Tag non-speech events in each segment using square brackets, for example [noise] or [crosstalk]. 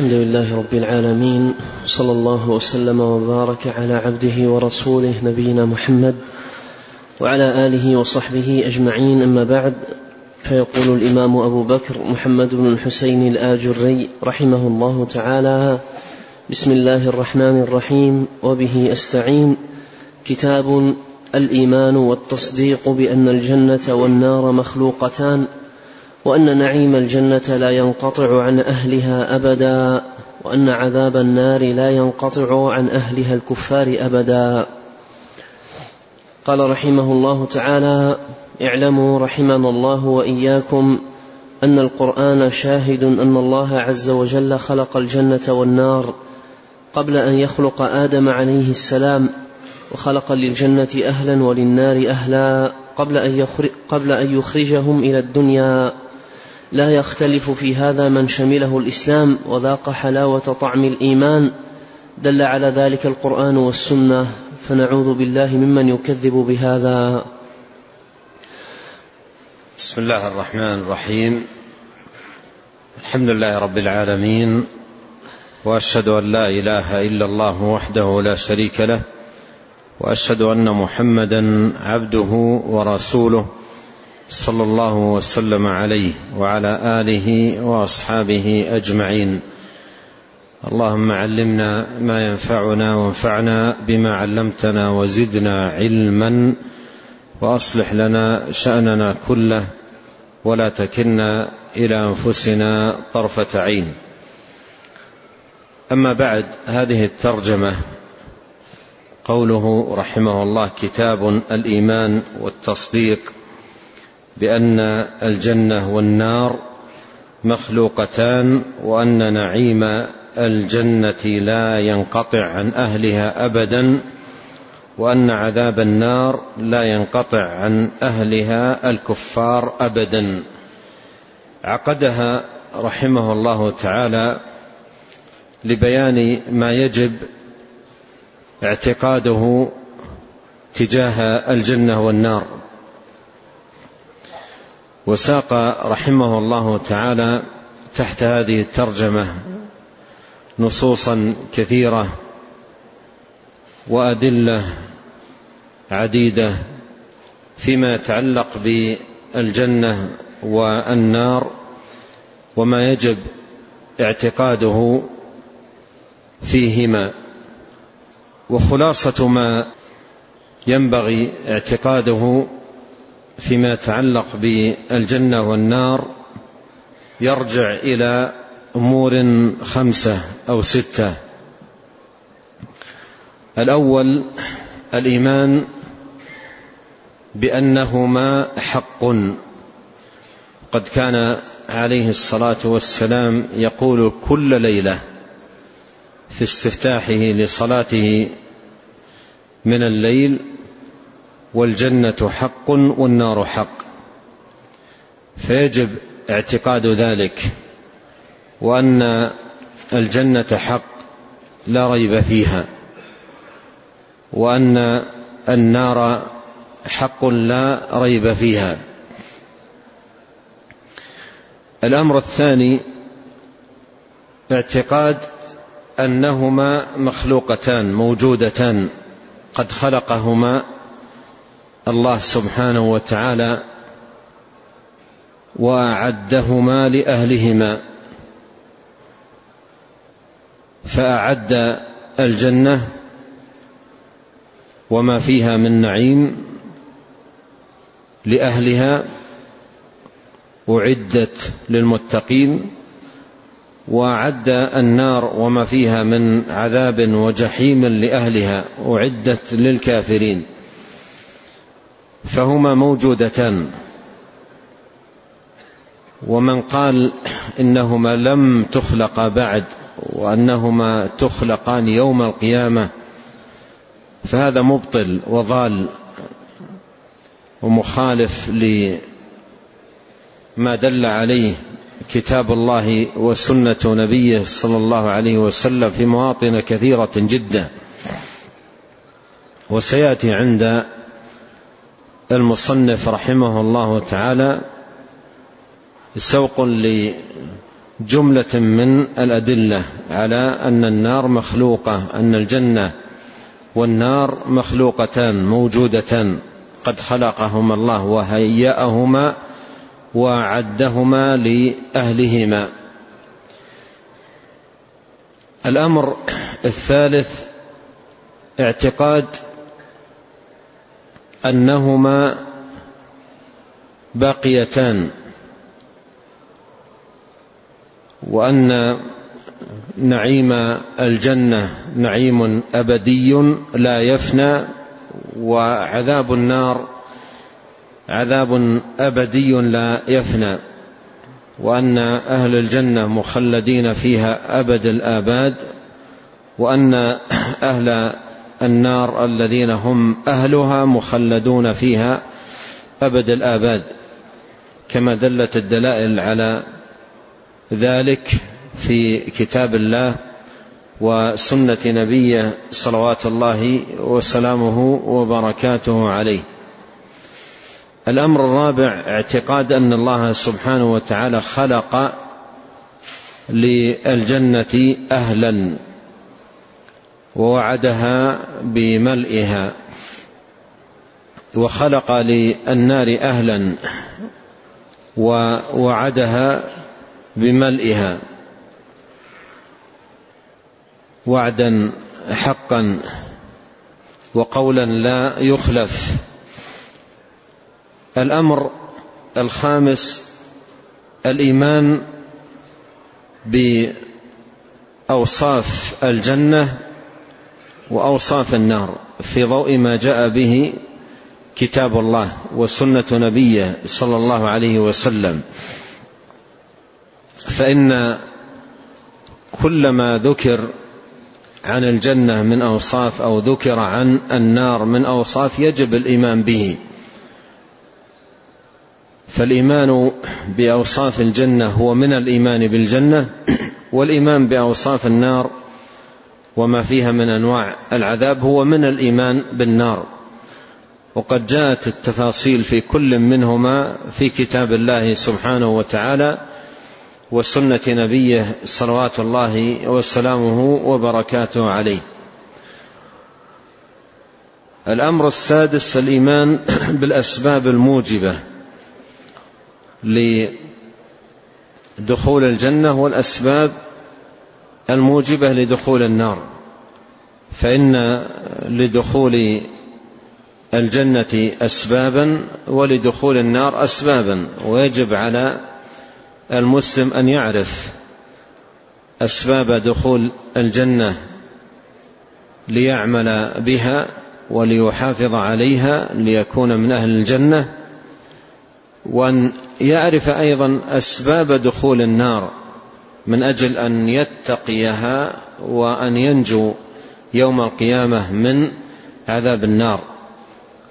الحمد لله رب العالمين صلى الله وسلم وبارك على عبده ورسوله نبينا محمد وعلى آله وصحبه أجمعين. أما بعد فيقول الإمام أبو بكر محمد بن الحسين الآجري رحمه الله تعالى بسم الله الرحمن الرحيم وبه أستعين. كتاب الإيمان والتصديق بأن الجنة والنار مخلوقتان. وأن نعيم الجنة لا ينقطع عن أهلها أبدا وأن عذاب النار لا ينقطع عن أهلها الكفار أبدا. قال رحمه الله تعالى اعلموا رحمنا الله وإياكم أن القرآن شاهد أن الله عز وجل خلق الجنة والنار قبل أن يخلق آدم عليه السلام وخلق للجنة أهلا وللنار أهلا قبل أن قبل أن يخرجهم إلى الدنيا. لا يختلف في هذا من شمله الإسلام وذاق حلاوة طعم الإيمان. دل على ذلك القرآن والسنة فنعوذ بالله ممن يكذب بهذا. بسم الله الرحمن الرحيم. الحمد لله رب العالمين وأشهد أن لا إله إلا الله وحده لا شريك له وأشهد أن محمدا عبده ورسوله. صلى الله وسلم عليه وعلى آله وأصحابه أجمعين. اللهم علمنا ما ينفعنا وانفعنا بما علمتنا وزدنا علما وأصلح لنا شأننا كله ولا تكلنا إلى أنفسنا طرفة عين. أما بعد هذه الترجمة قوله رحمه الله كتاب الإيمان والتصديق بأن الجنة والنار مخلوقتان وأن نعيم الجنة لا ينقطع عن أهلها ابدا وأن عذاب النار لا ينقطع عن أهلها الكفار ابدا. عقدها رحمه الله تعالى لبيان ما يجب اعتقاده تجاه الجنة والنار. وساق رحمه الله تعالى تحت هذه الترجمة نصوصا كثيرة وأدلة عديدة فيما يتعلق بالجنة والنار وما يجب اعتقاده فيهما. وخلاصة ما ينبغي اعتقاده فيما يتعلق بالجنة والنار يرجع إلى أمور خمسة أو ستة. الأول الإيمان بأنهما حق. قد كان عليه الصلاة والسلام يقول كل ليلة في استفتاحه لصلاته من الليل والجنة حق والنار حق. فيجب اعتقاد ذلك وأن الجنة حق لا ريب فيها وأن النار حق لا ريب فيها. الأمر الثاني اعتقاد أنهما مخلوقتان موجودتان قد خلقهما الله سبحانه وتعالى وأعدهما لأهلهما. فأعد الجنة وما فيها من نعيم لأهلها. أعدت للمتقين. وأعد النار وما فيها من عذاب وجحيم لأهلها. أعدت للكافرين. فهما موجودتان. ومن قال إنهما لم تخلقا بعد وأنهما تخلقان يوم القيامة فهذا مبطل وضال ومخالف لما دل عليه كتاب الله وسنة نبيه صلى الله عليه وسلم في مواطن كثيرة جدا. وسيأتي عند المصنف رحمه الله تعالى سوق جملة من الأدلة على أن النار مخلوقة أن الجنة والنار مخلوقتان موجودتان. قد خلقهما الله وهيأهما وعدهما لأهلهما. الأمر الثالث اعتقاد أنهما باقيتان وأن نعيم الجنة نعيم أبدي لا يفنى وعذاب النار عذاب أبدي لا يفنى وأن أهل الجنة مخلدين فيها أبد الآباد وأن أهل النار الذين هم أهلها مخلدون فيها أبد الآباد كما دلت الدلائل على ذلك في كتاب الله وسنة نبيه صلوات الله وسلامه وبركاته عليه. الأمر الرابع اعتقاد أن الله سبحانه وتعالى خلق للجنة أهلا. ووعدها بملئها. وخلق للنار أهلا ووعدها بملئها. وعدا حقا وقولا لا يخلف. الأمر الخامس الإيمان بأوصاف الجنة. وأوصاف النار في ضوء ما جاء به كتاب الله وسنة نبيه صلى الله عليه وسلم. فإن كل ما ذكر عن الجنة من أوصاف أو ذكر عن النار من أوصاف يجب الإيمان به. فالإيمان بأوصاف الجنة هو من الإيمان بالجنة والإيمان بأوصاف النار وما فيها من أنواع. العذاب هو من الإيمان بالنار. وقد جاءت التفاصيل في كل منهما في كتاب الله سبحانه وتعالى وسنة نبيه صلوات الله وسلامه وبركاته عليه. الأمر السادس الإيمان بالأسباب الموجبة لدخول الجنة والأسباب الموجبة لدخول النار فإن لدخول الجنة اسبابا ولدخول النار اسبابا ويجب على المسلم أن يعرف أسباب دخول الجنة ليعمل بها وليحافظ عليها ليكون من أهل الجنة وأن يعرف أيضا أسباب دخول النار من أجل أن يتقيها وأن ينجو يوم القيامة من عذاب النار.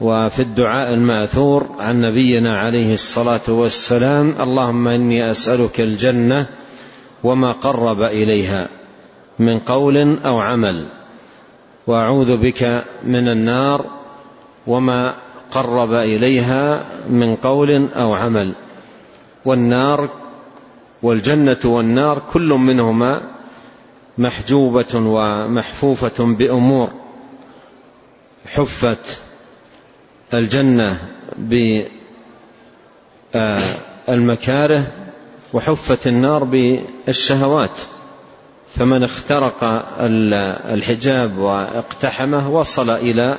وفي الدعاء المأثور عن نبينا عليه الصلاة والسلام اللهم إني أسألك الجنة وما قرب إليها من قول أو عمل وأعوذ بك من النار وما قرب إليها من قول أو عمل. والنار والجنة والنار كل منهما محجوبة ومحفوفة بأمور حفت الجنة بالمكاره وحفت النار بالشهوات. فمن اخترق الحجاب واقتحمه وصل إلى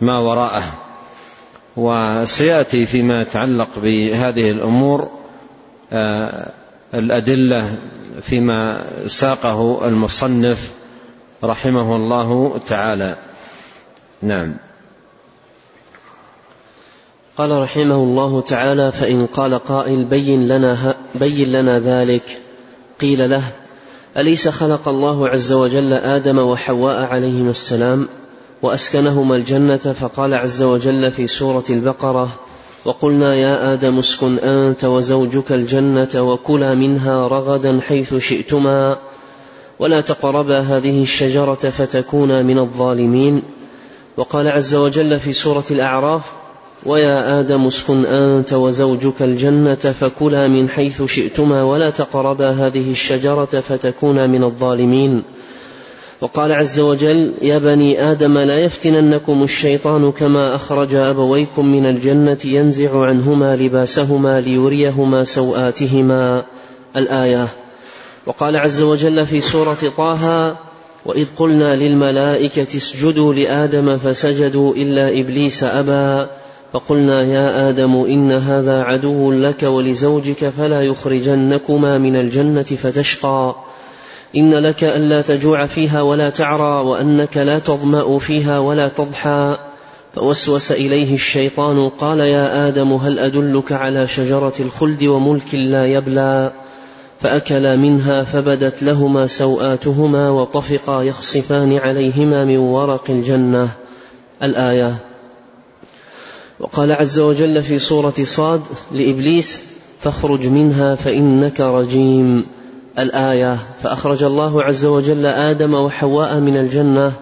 ما وراءه. وسيأتي فيما يتعلق بهذه الأمور الأدلة فيما ساقه المصنف رحمه الله تعالى. نعم. قال رحمه الله تعالى فإن قال قائل بين لنا, بين لنا ذلك. قيل له أليس خلق الله عز وجل آدم وحواء عليهما السلام وأسكنهما الجنة؟ فقال عز وجل في سورة البقرة وقلنا يا آدم اسكن أنت وزوجك الجنة وكلا منها رغدا حيث شئتما ولا تقربا هذه الشجرة فتكونا من الظالمين. وقال عز وجل في سورة الأعراف ويا آدم اسكن أنت وزوجك الجنة فكلا من حيث شئتما ولا تقربا هذه الشجرة فتكونا من الظالمين. وقال عز وجل يا بني آدم لا يفتننكم الشيطان كما أخرج أبويكم من الجنة ينزع عنهما لباسهما ليريهما سوآتهما. الآية. وقال عز وجل في سورة طه وإذ قلنا للملائكة اسجدوا لآدم فسجدوا إلا إبليس أبى. فقلنا يا آدم إن هذا عدو لك ولزوجك فلا يخرجنكما من الجنة فتشقى. إن لك ألا تجوع فيها ولا تعرى وأنك لا تظمأ فيها ولا تضحى. فوسوس إليه الشيطان قال يا آدم هل أدلك على شجرة الخلد وملك لا يبلى؟ فأكلا منها فبدت لهما سوآتهما وطفقا يخصفان عليهما من ورق الجنة. الآية. وقال عز وجل في سورة صاد لإبليس فاخرج منها فإنك رجيم. الآية فأخرج الله عز وجل آدم وحواء من الجنة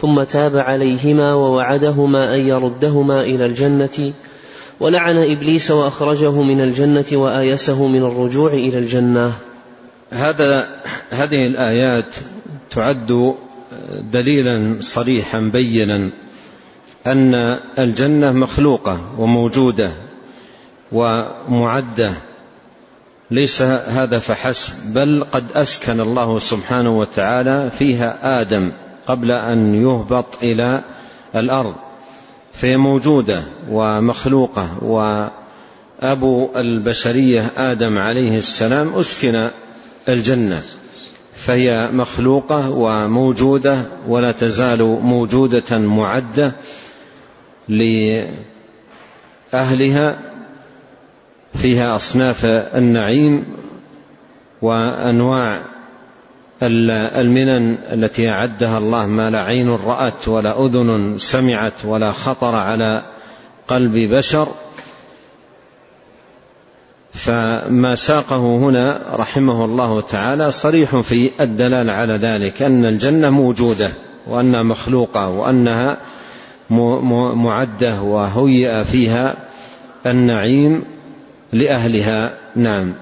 ثم تاب عليهما ووعدهما أن يردهما إلى الجنة ولعن إبليس وأخرجه من الجنة وآيسه من الرجوع إلى الجنة. هذا هذه الآيات تعد دليلا صريحا بينا أن الجنة مخلوقة وموجودة ومعدة ليس هذا فحسب بل قد أسكن الله سبحانه وتعالى فيها آدم قبل أن يهبط إلى الأرض. فهي موجودة ومخلوقة وأبو البشرية آدم عليه السلام أسكن الجنة. فهي مخلوقة وموجودة ولا تزال موجودة معدة لأهلها. فيها أصناف النعيم وأنواع المنن التي أعدها الله ما لا عين رأت ولا أذن سمعت ولا خطر على قلب بشر. فما ساقه هنا رحمه الله تعالى صريح في الدلالة على ذلك أن الجنة موجودة وأنها مخلوقة وأنها معدة وهيئ فيها النعيم. لأهلها. نعم.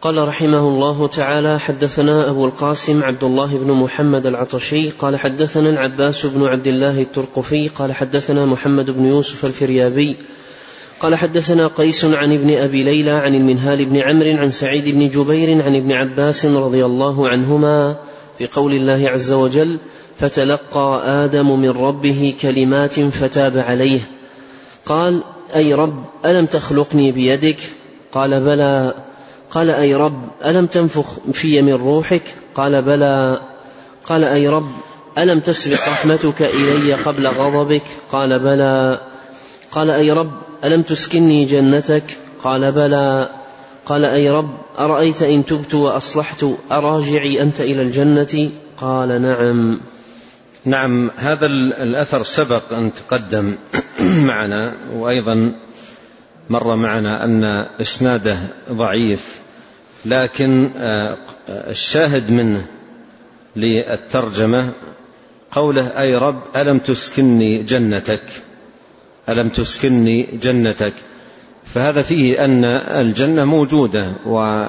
قال رحمه الله تعالى حدثنا أبو القاسم عبد الله بن محمد العطشي قال حدثنا العباس بن عبد الله الترقفي قال حدثنا محمد بن يوسف الفريابي قال حدثنا قيس عن ابن أبي ليلى عن المنهال بن عمرو عن سعيد بن جبير عن ابن عباس رضي الله عنهما في قول الله عز وجل فتلقى آدم من ربه كلمات فتاب عليه قال أي رب ألم تخلقني بيدك؟ قال بلى. قال أي رب ألم تنفخ في من روحك؟ قال بلى. قال أي رب ألم تسبق رحمتك إلي قبل غضبك؟ قال بلى. قال أي رب ألم تسكني جنتك؟ قال بلى. قال أي رب أرأيت إن تبت وأصلحت؟ أراجعي أنت إلى الجنة؟ قال نعم. نعم هذا الأثر سبق أن تقدم [clears throat] معنا وأيضا مر معنا أن إسناده ضعيف لكن آه، الشاهد منه للترجمة قوله أي رب ألم تسكني جنتك؟ ألم تسكني جنتك؟ فهذا فيه أن الجنة موجودة و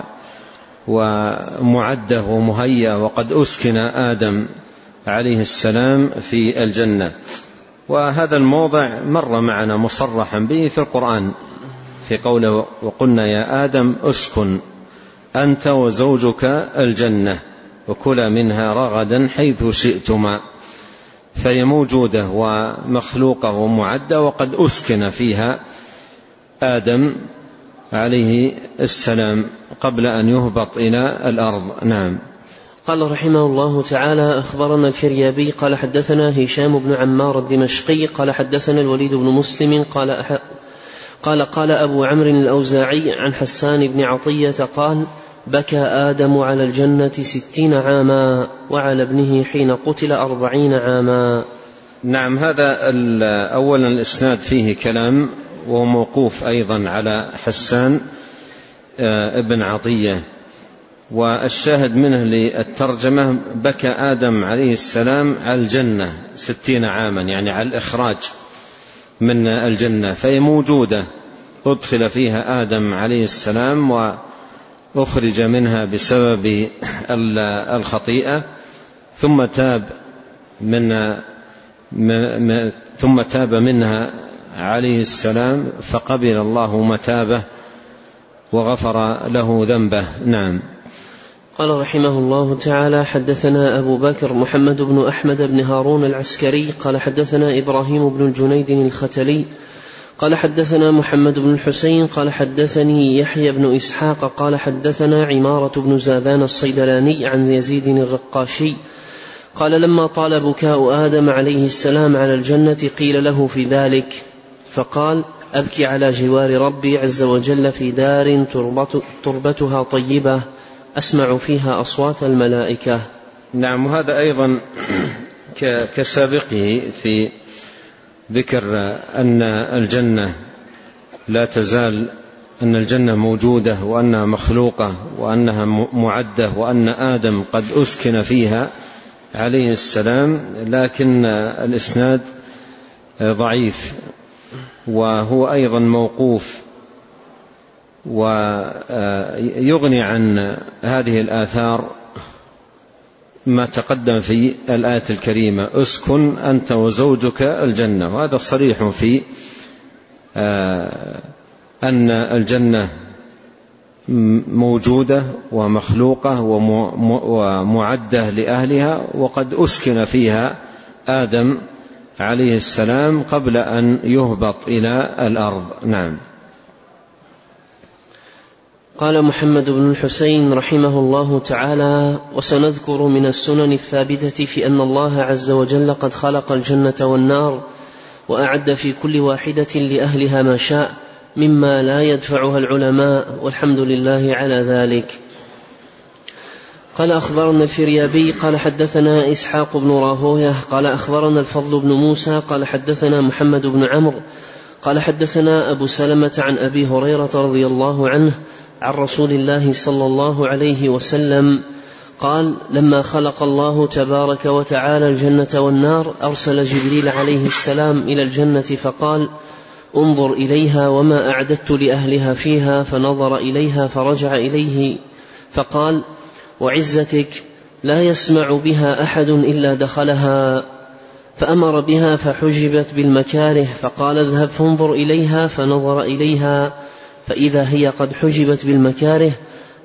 ومعدة ومهيأ وقد أسكن آدم عليه السلام في الجنة. وهذا الموضع مر معنا مصرحا به في القرآن في قوله وقلنا يا آدم أسكن أنت وزوجك الجنة وكلا منها رغدا حيث شئتما. فهي موجودة ومخلوقة ومعدة وقد أسكن فيها آدم عليه السلام قبل أن يهبط إلى الأرض. نعم. قال رحمه الله تعالى أخبرنا الفريابي قال حدثنا هشام بن عمار الدمشقي قال حدثنا الوليد بن مسلم قال. قال قال أبو عمرو الأوزاعي عن حسان بن عطية قال بكى آدم على الجنة ستين عاما وعلى ابنه حين قتل أربعين عاما نعم هذا أولا الإسناد فيه كلام وموقوف أيضا على حسان آه، ابن عطية والشاهد منه للترجمة بكى آدم عليه السلام على الجنة ستين عاما يعني على الإخراج من الجنة فهي موجودة. أدخل فيها آدم عليه السلام وأخرج منها بسبب الخطيئة. ثم تاب من ثم تاب منها عليه السلام فقبل الله متابه وغفر له ذنبه. نعم. قال رحمه الله تعالى حدثنا أبو بكر محمد بن أحمد بن هارون العسكري قال حدثنا إبراهيم بن الجنيد الختلي قال حدثنا محمد بن الحسين قال حدثني يحيى بن إسحاق قال حدثنا عمارة بن زاذان الصيدلاني عن يزيد الرقاشي قال لما طال بكاء آدم عليه السلام على الجنة قيل له في ذلك فقال أبكي على جوار ربي عز وجل في دار تربتها طيبة. أسمع فيها أصوات الملائكة. نعم وهذا أيضا [clears throat] كسابقه في ذكر أن الجنة لا تزال أن الجنة موجودة وأنها مخلوقة وأنها معدة وأن آدم قد أسكن فيها عليه السلام لكن الإسناد ضعيف وهو أيضا موقوف ويغني عن هذه الآثار ما تقدم في الآية الكريمة. أسكن أنت وزوجك الجنة. وهذا صريح في أن الجنة موجودة ومخلوقة ومعدة لأهلها وقد أسكن فيها آدم عليه السلام قبل أن يهبط إلى الأرض. نعم. قال محمد بن الحسين رحمه الله تعالى وسنذكر من السنن الثابتة في أن الله عز وجل قد خلق الجنة والنار وأعد في كل واحدة لأهلها ما شاء مما لا يدفعها العلماء والحمد لله على ذلك. قال أخبرنا الفريابي قال حدثنا إسحاق بن راهوية قال أخبرنا الفضل بن موسى قال حدثنا محمد بن عمرو قال حدثنا أبو سلمة عن أبي هريرة رضي الله عنه عن رسول الله صلى الله عليه وسلم قال لما خلق الله تبارك وتعالى الجنة والنار أرسل جبريل عليه السلام إلى الجنة فقال انظر إليها وما أعددت لأهلها فيها فنظر إليها فرجع إليه فقال وعزتك لا يسمع بها أحد إلا دخلها فأمر بها فحجبت بالمكاره فقال اذهب فانظر إليها فنظر إليها فإذا هي قد حجبت بالمكاره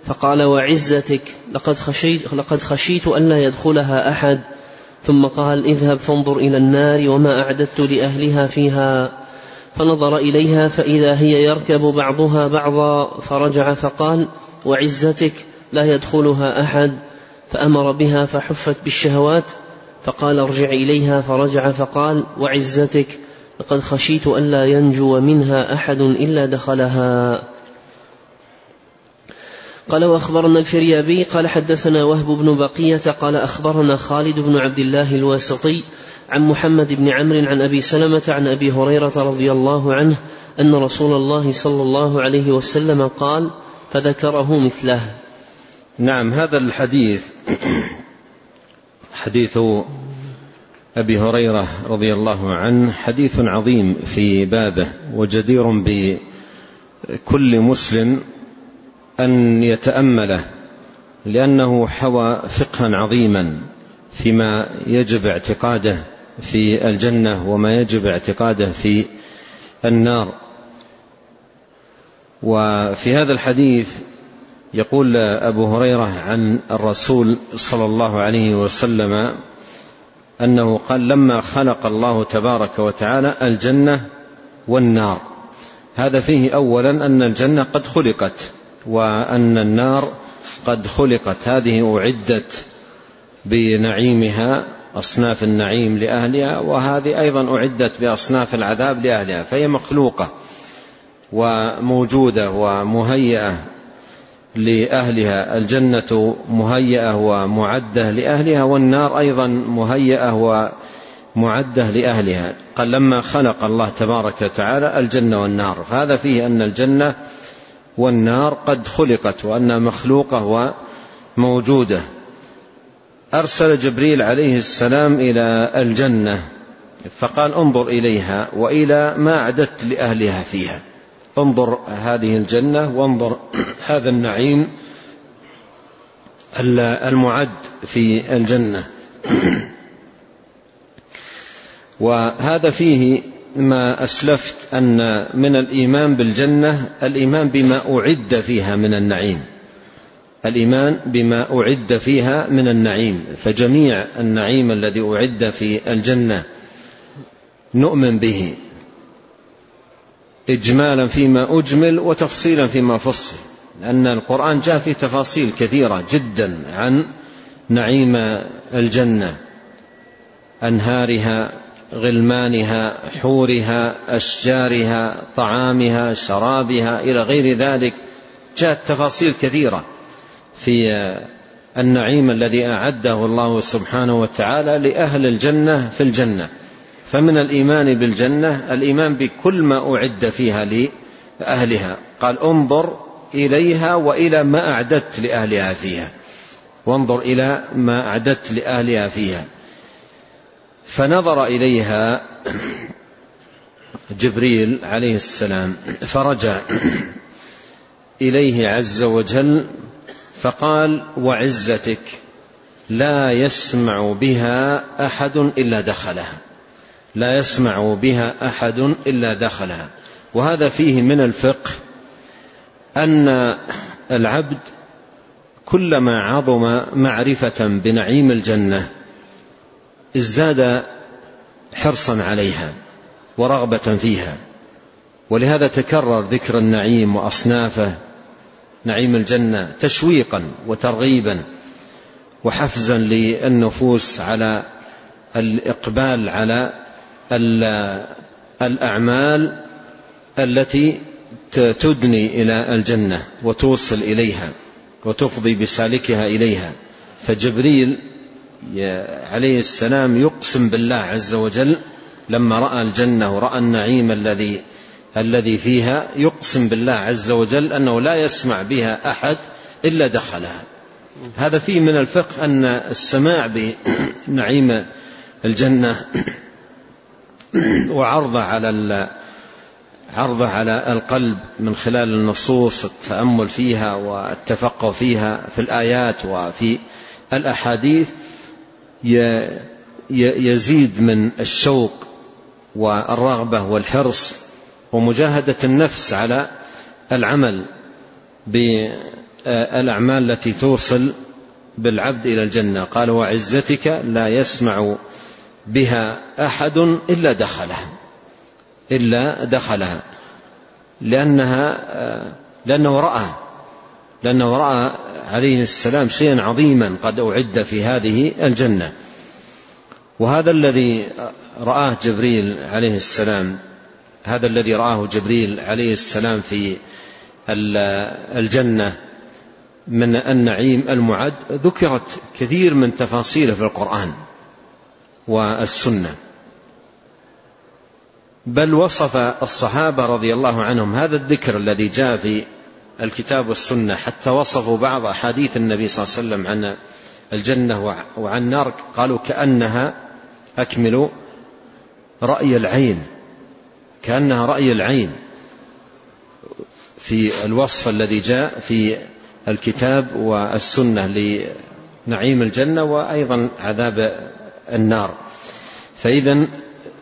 فقال وعزتك لقد خشيت, لقد خشيت ألا يدخلها أحد. ثم قال اذهب فانظر إلى النار وما أعددت لأهلها فيها. فنظر إليها فإذا هي يركب بعضها بعضا فرجع فقال وعزتك لا يدخلها أحد. فأمر بها فحفت بالشهوات فقال ارجع إليها فرجع فقال وعزتك. لقد خشيت ألا ينجو منها أحد إلا دخلها. قال وأخبرنا الفريابي قال حدثنا وهب بن بقية قال أخبرنا خالد بن عبد الله الواسطي عن محمد بن عمرو عن أبي سلمة عن أبي هريرة رضي الله عنه أن رسول الله صلى الله عليه وسلم قال فذكره مثله. نعم هذا الحديث حديث أبي هريرة رضي الله عنه حديث عظيم في بابه وجدير بكل مسلم أن يتأمله لأنه حوى فقها عظيما فيما يجب اعتقاده في الجنة وما يجب اعتقاده في النار. وفي هذا الحديث يقول أبو هريرة عن الرسول صلى الله عليه وسلم أنه قال لما خلق الله تبارك وتعالى الجنة والنار. هذا فيه اولا أن الجنة قد خلقت وأن النار قد خلقت. هذه أعدت بنعيمها أصناف النعيم لأهلها وهذه أيضا أعدت بأصناف العذاب لأهلها فهي مخلوقة وموجودة ومهيئة لأهلها. الجنة مهيئة ومعدة لأهلها والنار أيضا مهيئة ومعدة لأهلها. قال لما خلق الله تبارك وتعالى الجنة والنار. فهذا فيه أن الجنة والنار قد خلقت وأنها مخلوقة وموجودة. أرسل جبريل عليه السلام إلى الجنة فقال انظر إليها وإلى ما أعددت لأهلها فيها. انظر هذه الجنة وانظر هذا النعيم المعد في الجنة. وهذا فيه ما أسلفت أن من الإيمان بالجنة الإيمان بما أعد فيها من النعيم. الإيمان بما أعد فيها من النعيم. فجميع النعيم الذي أعد في الجنة نؤمن به. إجمالا فيما أجمل وتفصيلا فيما فصل لأن القرآن جاء في تفاصيل كثيرة جدا عن نعيم الجنة أنهارها غلمانها حورها أشجارها طعامها شرابها إلى غير ذلك. جاءت تفاصيل كثيرة في النعيم الذي أعده الله سبحانه وتعالى لأهل الجنة في الجنة. فمن الإيمان بالجنة الإيمان بكل ما أعد فيها لأهلها. قال انظر إليها وإلى ما أعددت لأهلها فيها. وانظر إلى ما أعددت لأهلها فيها. فنظر إليها جبريل عليه السلام فرجع إليه عز وجل فقال وعزتك لا يسمع بها أحد إلا دخلها. لا يسمع بها أحد إلا دخلها. وهذا فيه من الفقه أن العبد كلما عظم معرفة بنعيم الجنة ازداد حرصا عليها ورغبة فيها. ولهذا تكرر ذكر النعيم وأصنافه نعيم الجنة تشويقا وترغيبا وحفزا للنفوس على الإقبال على الأعمال التي تدني إلى الجنة وتوصل إليها وتفضي بسالكها إليها. فجبريل عليه السلام يقسم بالله عز وجل لما رأى الجنة ورأى النعيم الذي الذي فيها يقسم بالله عز وجل أنه لا يسمع بها أحد إلا دخلها. هذا فيه من الفقه أن السماع بنعيم الجنة وعرضه على عرضه على القلب من خلال النصوص التأمل فيها والتفقه فيها في الآيات وفي الأحاديث يزيد من الشوق والرغبة والحرص ومجاهدة النفس على العمل بالأعمال التي توصل بالعبد إلى الجنة. قال وعزتك لا يسمع بها أحد إلا دخلها إلا دخلها لأنها لأنه رأى لأنه رأى عليه السلام شيئا عظيما قد أعد في هذه الجنة. وهذا الذي رآه جبريل عليه السلام هذا الذي رآه جبريل عليه السلام في الجنة من النعيم المعد ذكرت كثير من تفاصيله في القرآن. والسنة. بل وصف الصحابة رضي الله عنهم هذا الذكر الذي جاء في الكتاب والسنة حتى وصفوا بعض أحاديث النبي صلى الله عليه وسلم عن الجنة وعن النار قالوا كأنها أكملوا رأي العين كأنها رأي العين. في الوصف الذي جاء في الكتاب والسنة لنعيم الجنة وأيضا عذاب النار. فإذا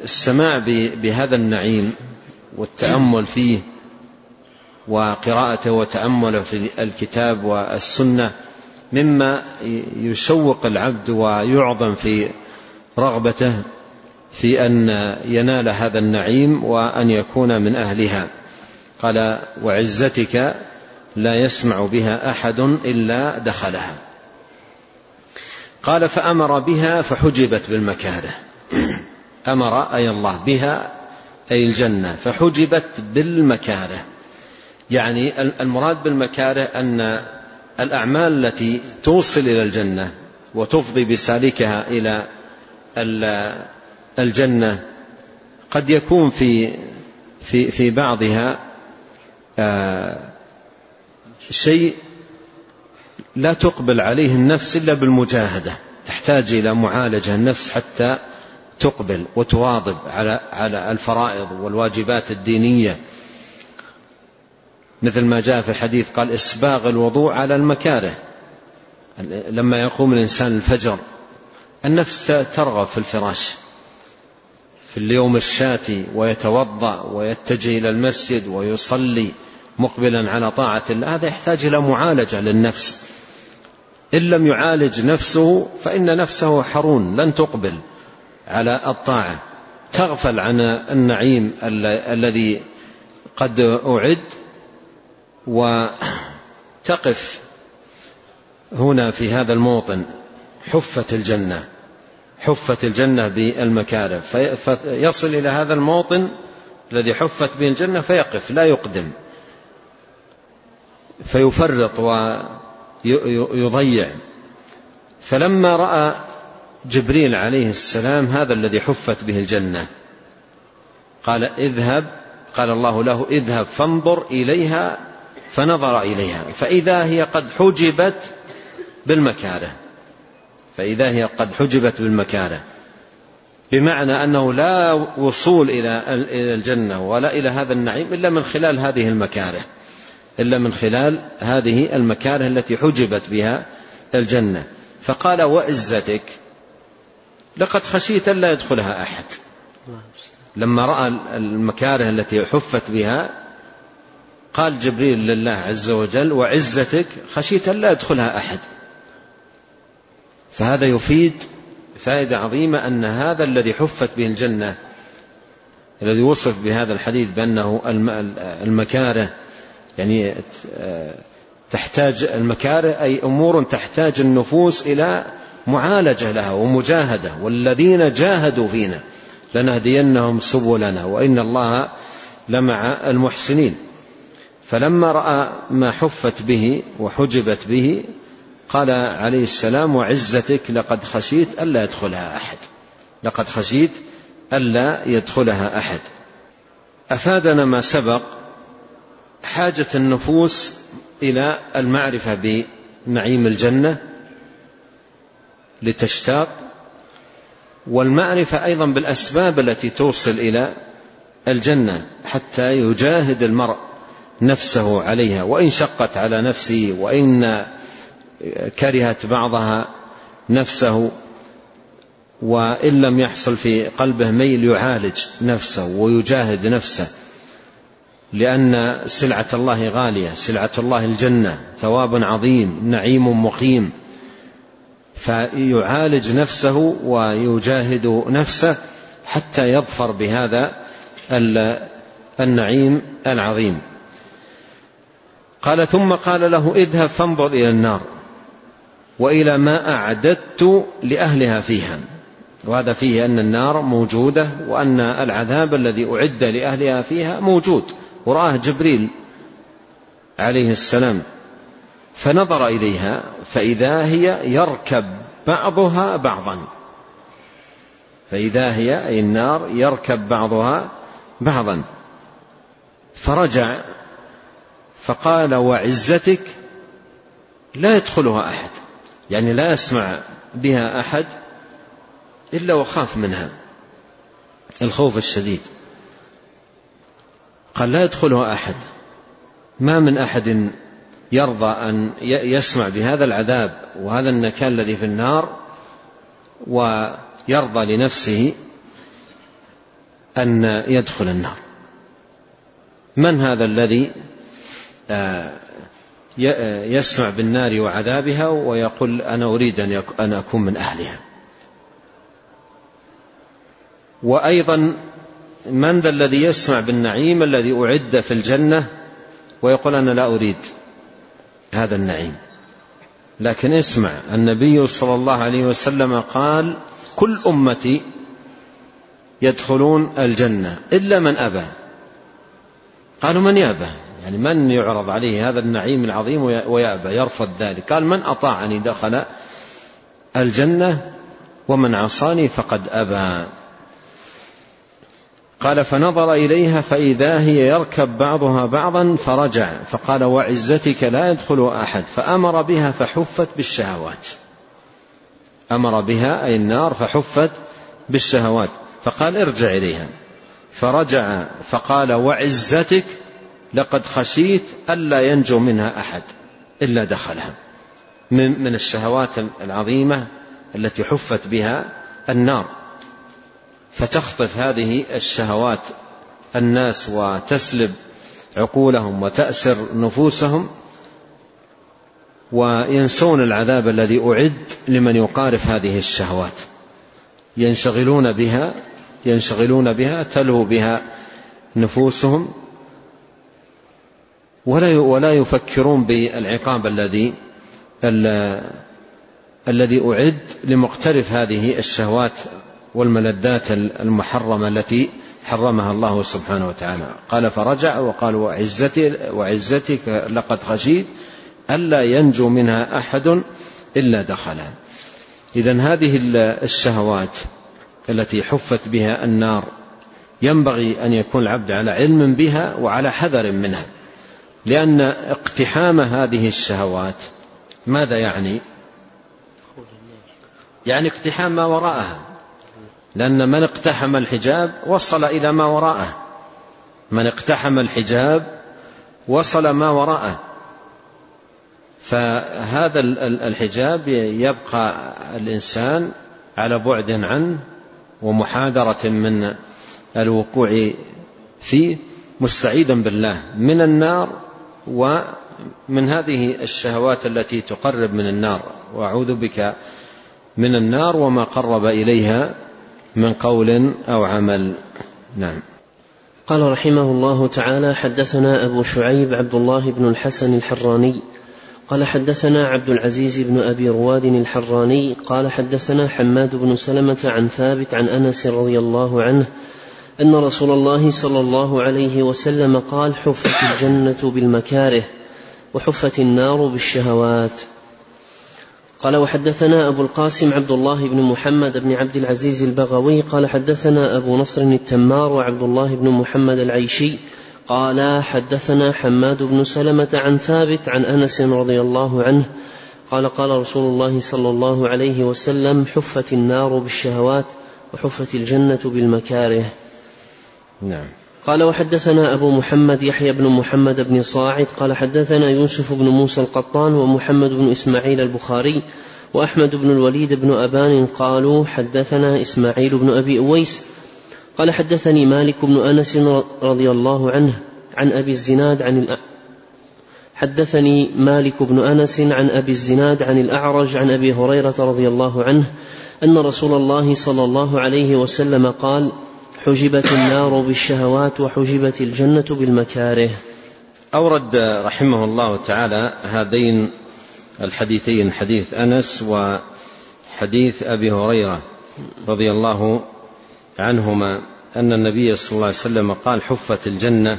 السماع بهذا النعيم والتأمل فيه وقراءته وتأمله في الكتاب والسنة مما يشوق العبد ويعظم في رغبته في أن ينال هذا النعيم وأن يكون من أهلها. قال وعزتك لا يسمع بها أحد إلا دخلها. قال فأمر بها فحجبت بالمكاره [clears throat] أمر أي الله بها أي الجنة فحجبت بالمكاره يعني المراد بالمكاره أن الأعمال التي توصل إلى الجنة وتفضي بسالكها إلى الجنة قد يكون في في في بعضها آه، شيء لا تقبل عليه النفس إلا بالمجاهدة. تحتاج إلى معالجة النفس حتى تقبل وتواظب على على الفرائض والواجبات الدينية. مثل ما جاء في الحديث قال إسباغ الوضوء على المكاره. لما يقوم الإنسان الفجر النفس ترغب في الفراش. في اليوم الشاتي ويتوضأ ويتجه إلى المسجد ويصلي مقبلا على طاعة الله هذا يحتاج إلى معالجة للنفس. إن لم يعالج نفسه فإن نفسه حرون لن تقبل على الطاعة. تغفل عن النعيم الذي قد أعد وتقف هنا في هذا الموطن حفت الجنة حفت الجنة بالمكاره فيصل إلى هذا الموطن الذي حفت به الجنة فيقف لا يقدم فيفرط ويضيع فلما رأى جبريل عليه السلام هذا الذي حفت به الجنة قال اذهب قال الله له اذهب فانظر إليها فنظر إليها. فإذا هي قد حجبت بالمكاره. فإذا هي قد حجبت بالمكاره. بمعنى أنه لا وصول إلى الجنة ولا إلى هذا النعيم إلا من خلال هذه المكاره. إلا من خلال هذه المكاره التي حجبت بها الجنة. فقال وعزتك لقد خشيت الا يدخلها أحد. لما رأى المكاره التي حفت بها قال جبريل لله عز وجل وعزتك خشيت الا يدخلها أحد. فهذا يفيد فائدة عظيمة أن هذا الذي حفت به الجنة الذي وصف بهذا الحديث بأنه المكاره يعني تحتاج المكاره أي أمور تحتاج النفوس إلى معالجة لها ومجاهدة. والذين جاهدوا فينا لنهدينهم سبلنا وإن الله لمع المحسنين. فلما رأى ما حفت به وحجبت به قال عليه السلام وعزتك لقد خشيت الا يدخلها أحد. لقد خشيت الا يدخلها أحد. أفادنا ما سبق حاجة النفوس إلى المعرفة بنعيم الجنة لتشتاق والمعرفة أيضا بالأسباب التي توصل إلى الجنة حتى يجاهد المرء نفسه عليها. وإن شقت على نفسه وإن كرهت بعضها نفسه وإن لم يحصل في قلبه ميل يعالج نفسه ويجاهد نفسه. لأن سلعة الله غالية سلعة الله الجنة ثواب عظيم نعيم مقيم. فيعالج نفسه ويجاهد نفسه حتى يظفر بهذا النعيم العظيم. قال ثم قال له اذهب فانظر إلى النار وإلى ما أعددت لأهلها فيها. وهذا فيه أن النار موجودة وأن العذاب الذي أعد لأهلها فيها موجود. ورآه جبريل عليه السلام فنظر إليها فإذا هي يركب بعضها بعضا. فإذا هي أي النار يركب بعضها بعضا. فرجع فقال وعزتك لا يدخلها أحد. يعني لا يسمع بها أحد إلا وخاف منها. الخوف الشديد. قال لا يدخلها أحد. ما من أحد يرضى أن يسمع بهذا العذاب وهذا النكال الذي في النار ويرضى لنفسه أن يدخل النار. من هذا الذي آه، يسمع بالنار وعذابها ويقول أنا أريد أن أكون من أهلها. وأيضا من ذا الذي يسمع بالنعيم الذي أعد في الجنة ويقول أنا لا أريد هذا النعيم. لكن اسمع النبي صلى الله عليه وسلم قال كل أمتي يدخلون الجنة إلا من أبى. قالوا من يأبى؟ يعني من يعرض عليه هذا النعيم العظيم ويأبى يرفض ذلك. قال من أطاعني دخل الجنة ومن عصاني فقد أبى. قال فنظر إليها فإذا هي يركب بعضها بعضا فرجع فقال وعزتك لا يدخل أحد فأمر بها فحفت بالشهوات. أمر بها أي النار فحفت بالشهوات. فقال ارجع إليها. فرجع فقال وعزتك لقد خشيت ألا ينجو منها أحد إلا دخلها. من, الشهوات العظيمة التي حفت بها النار. فتخطف هذه الشهوات الناس وتسلب عقولهم وتأسر نفوسهم وينسون العذاب الذي أعد لمن يقارف هذه الشهوات. ينشغلون بها ينشغلون بها تلهو بها نفوسهم ولا ولا يفكرون بالعقاب الذي الذي أعد لمقترف هذه الشهوات والملذات المحرمة التي حرمها الله سبحانه وتعالى. قال فرجع وقال وعزتي وعزتك لقد خشيت ألا ينجو منها أحد إلا دخلها إذا هذه الشهوات التي حفت بها النار ينبغي أن يكون العبد على علم بها وعلى حذر منها. لأن اقتحام هذه الشهوات ماذا يعني؟ يعني اقتحام ما وراءها. لأن من اقتحم الحجاب وصل إلى ما وراءه. من اقتحم الحجاب وصل ما وراءه. فهذا الحجاب يبقى الإنسان على بعد عنه ومحاذرة من الوقوع فيه مستعيدا بالله من النار ومن هذه الشهوات التي تقرب من النار. وأعوذ بك من النار وما قرب إليها من قول أو عمل. نعم. قال رحمه الله تعالى حدثنا أبو شعيب عبد الله بن الحسن الحراني. قال حدثنا عبد العزيز بن أبي رواد الحراني. قال حدثنا حماد بن سلمة عن ثابت عن أنس رضي الله عنه أن رسول الله صلى الله عليه وسلم قال حفت الجنة بالمكاره وحفت النار بالشهوات. قال وحدثنا أبو القاسم عبد الله بن محمد بن عبد العزيز البغوي قال حدثنا أبو نصر التمار وعبد الله بن محمد العيشي قال حدثنا حماد بن سلمة عن ثابت عن أنس رضي الله عنه قال قال رسول الله صلى الله عليه وسلم حفت النار بالشهوات وحفت الجنة بالمكاره. نعم. قال وحدثنا أبو محمد يحيى بن محمد بن صاعد قال حدثنا يوسف بن موسى القطان ومحمد بن إسماعيل البخاري وأحمد بن الوليد بن أبان قالوا حدثنا إسماعيل بن أبي أويس قال حدثني مالك بن أنس رضي الله عنه عن أبي الزناد عن حدثني مالك بن أنس عن أبي الزناد عن الأعرج عن أبي هريرة رضي الله عنه أن رسول الله صلى الله عليه وسلم قال حجبت النار بالشهوات وحجبت الجنة بالمكاره. أورد رحمه الله تعالى هذين الحديثين حديث أنس وحديث أبي هريرة رضي الله عنهما أن النبي صلى الله عليه وسلم قال حفت الجنة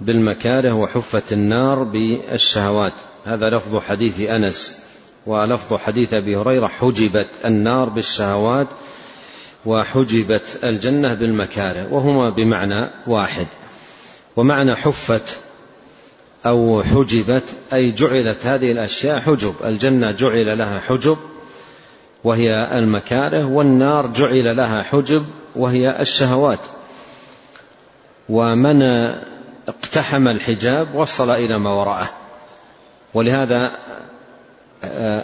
بالمكاره وحفت النار بالشهوات هذا لفظ حديث أنس ولفظ حديث أبي هريرة حجبت النار بالشهوات وحجبت الجنة بالمكاره وهما بمعنى واحد. ومعنى حفت أو حجبت أي جعلت هذه الأشياء حجب. الجنة جعل لها حجب وهي المكاره والنار جعل لها حجب وهي الشهوات. ومن اقتحم الحجاب وصل إلى ما وراءه. ولهذا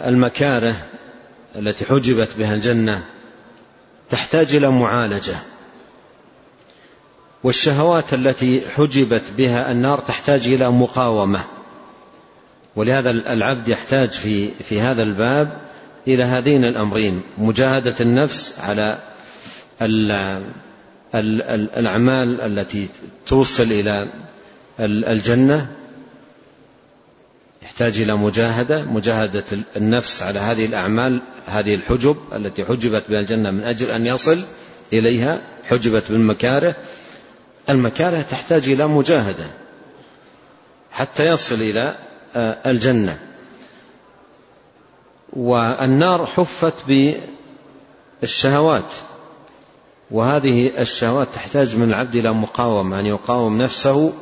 المكاره التي حجبت بها الجنة تحتاج إلى معالجة. والشهوات التي حجبت بها النار تحتاج إلى مقاومة. ولهذا العبد يحتاج في في هذا الباب إلى هذين الأمرين مجاهدة النفس على الأعمال التي توصل إلى الجنة يحتاج إلى مجاهدة مجاهدة النفس على هذه الأعمال هذه الحجب التي حجبت بها الجنة من أجل أن يصل إليها حجبت بالمكاره المكاره تحتاج إلى مجاهدة حتى يصل إلى آه، الجنة. والنار حفت بالشهوات. وهذه الشهوات تحتاج من العبد إلى مقاومة أن يقاوم نفسه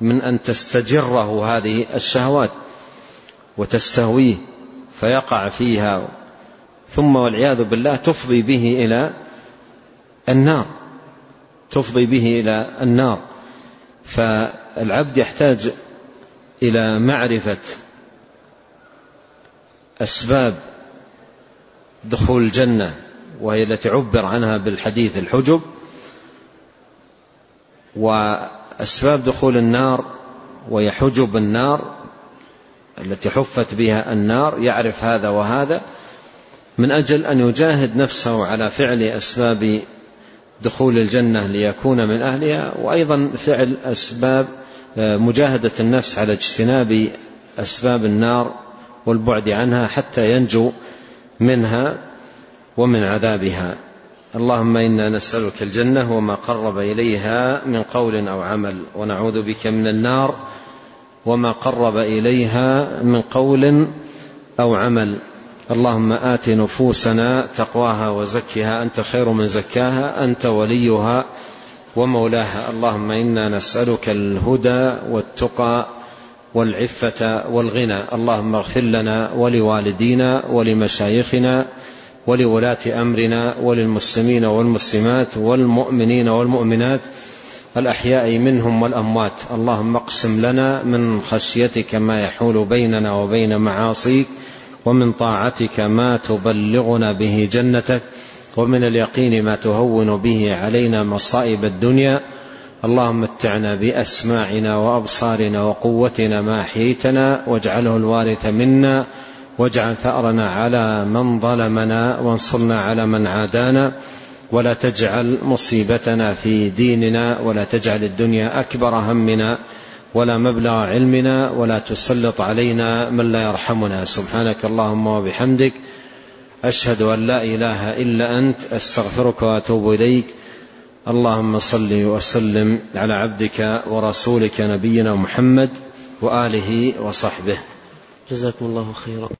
من أن تستجره هذه الشهوات. وتستهويه فيقع فيها. ثم والعياذ بالله تفضي به إلى النار. تفضي به إلى النار. فالعبد يحتاج إلى معرفة أسباب دخول الجنة وهي التي عبر عنها بالحديث الحجب. وأسباب دخول النار وهي حجب النار. التي حفت بها النار يعرف هذا وهذا من أجل أن يجاهد نفسه على فعل أسباب دخول الجنة ليكون من أهلها وأيضا فعل أسباب آه، مجاهدة النفس على اجتناب أسباب النار والبعد عنها حتى ينجو منها ومن عذابها. اللهم إنا نسألك الجنة وما قرب إليها من قول أو عمل ونعوذ بك من النار وما قرب إليها من قول أو عمل. اللهم آت نفوسنا تقواها وزكها. أنت خير من زكاها أنت وليها ومولاها. اللهم إنا نسألك الهدى والتقى والعفة والغنى. اللهم اغفر لنا ولوالدينا ولمشايخنا ولولاة أمرنا وللمسلمين والمسلمات والمؤمنين والمؤمنات الأحياء منهم والأموات. اللهم اقسم لنا من خشيتك ما يحول بيننا وبين معاصيك ومن طاعتك ما تبلغنا به جنتك ومن اليقين ما تهون به علينا مصائب الدنيا. اللهم متعنا بأسماعنا وأبصارنا وقوتنا ما أحييتنا واجعله الوارث منا واجعل ثأرنا على من ظلمنا وانصرنا على من عادانا. ولا تجعل مصيبتنا في ديننا ولا تجعل الدنيا أكبر همنا ولا مبلغ علمنا ولا تسلط علينا من لا يرحمنا. سبحانك اللهم وبحمدك. أشهد أن لا إله إلا أنت. أستغفرك وأتوب إليك. اللهم صل وسلم على عبدك ورسولك نبينا محمد وآله وصحبه. جزاكم الله خيرا.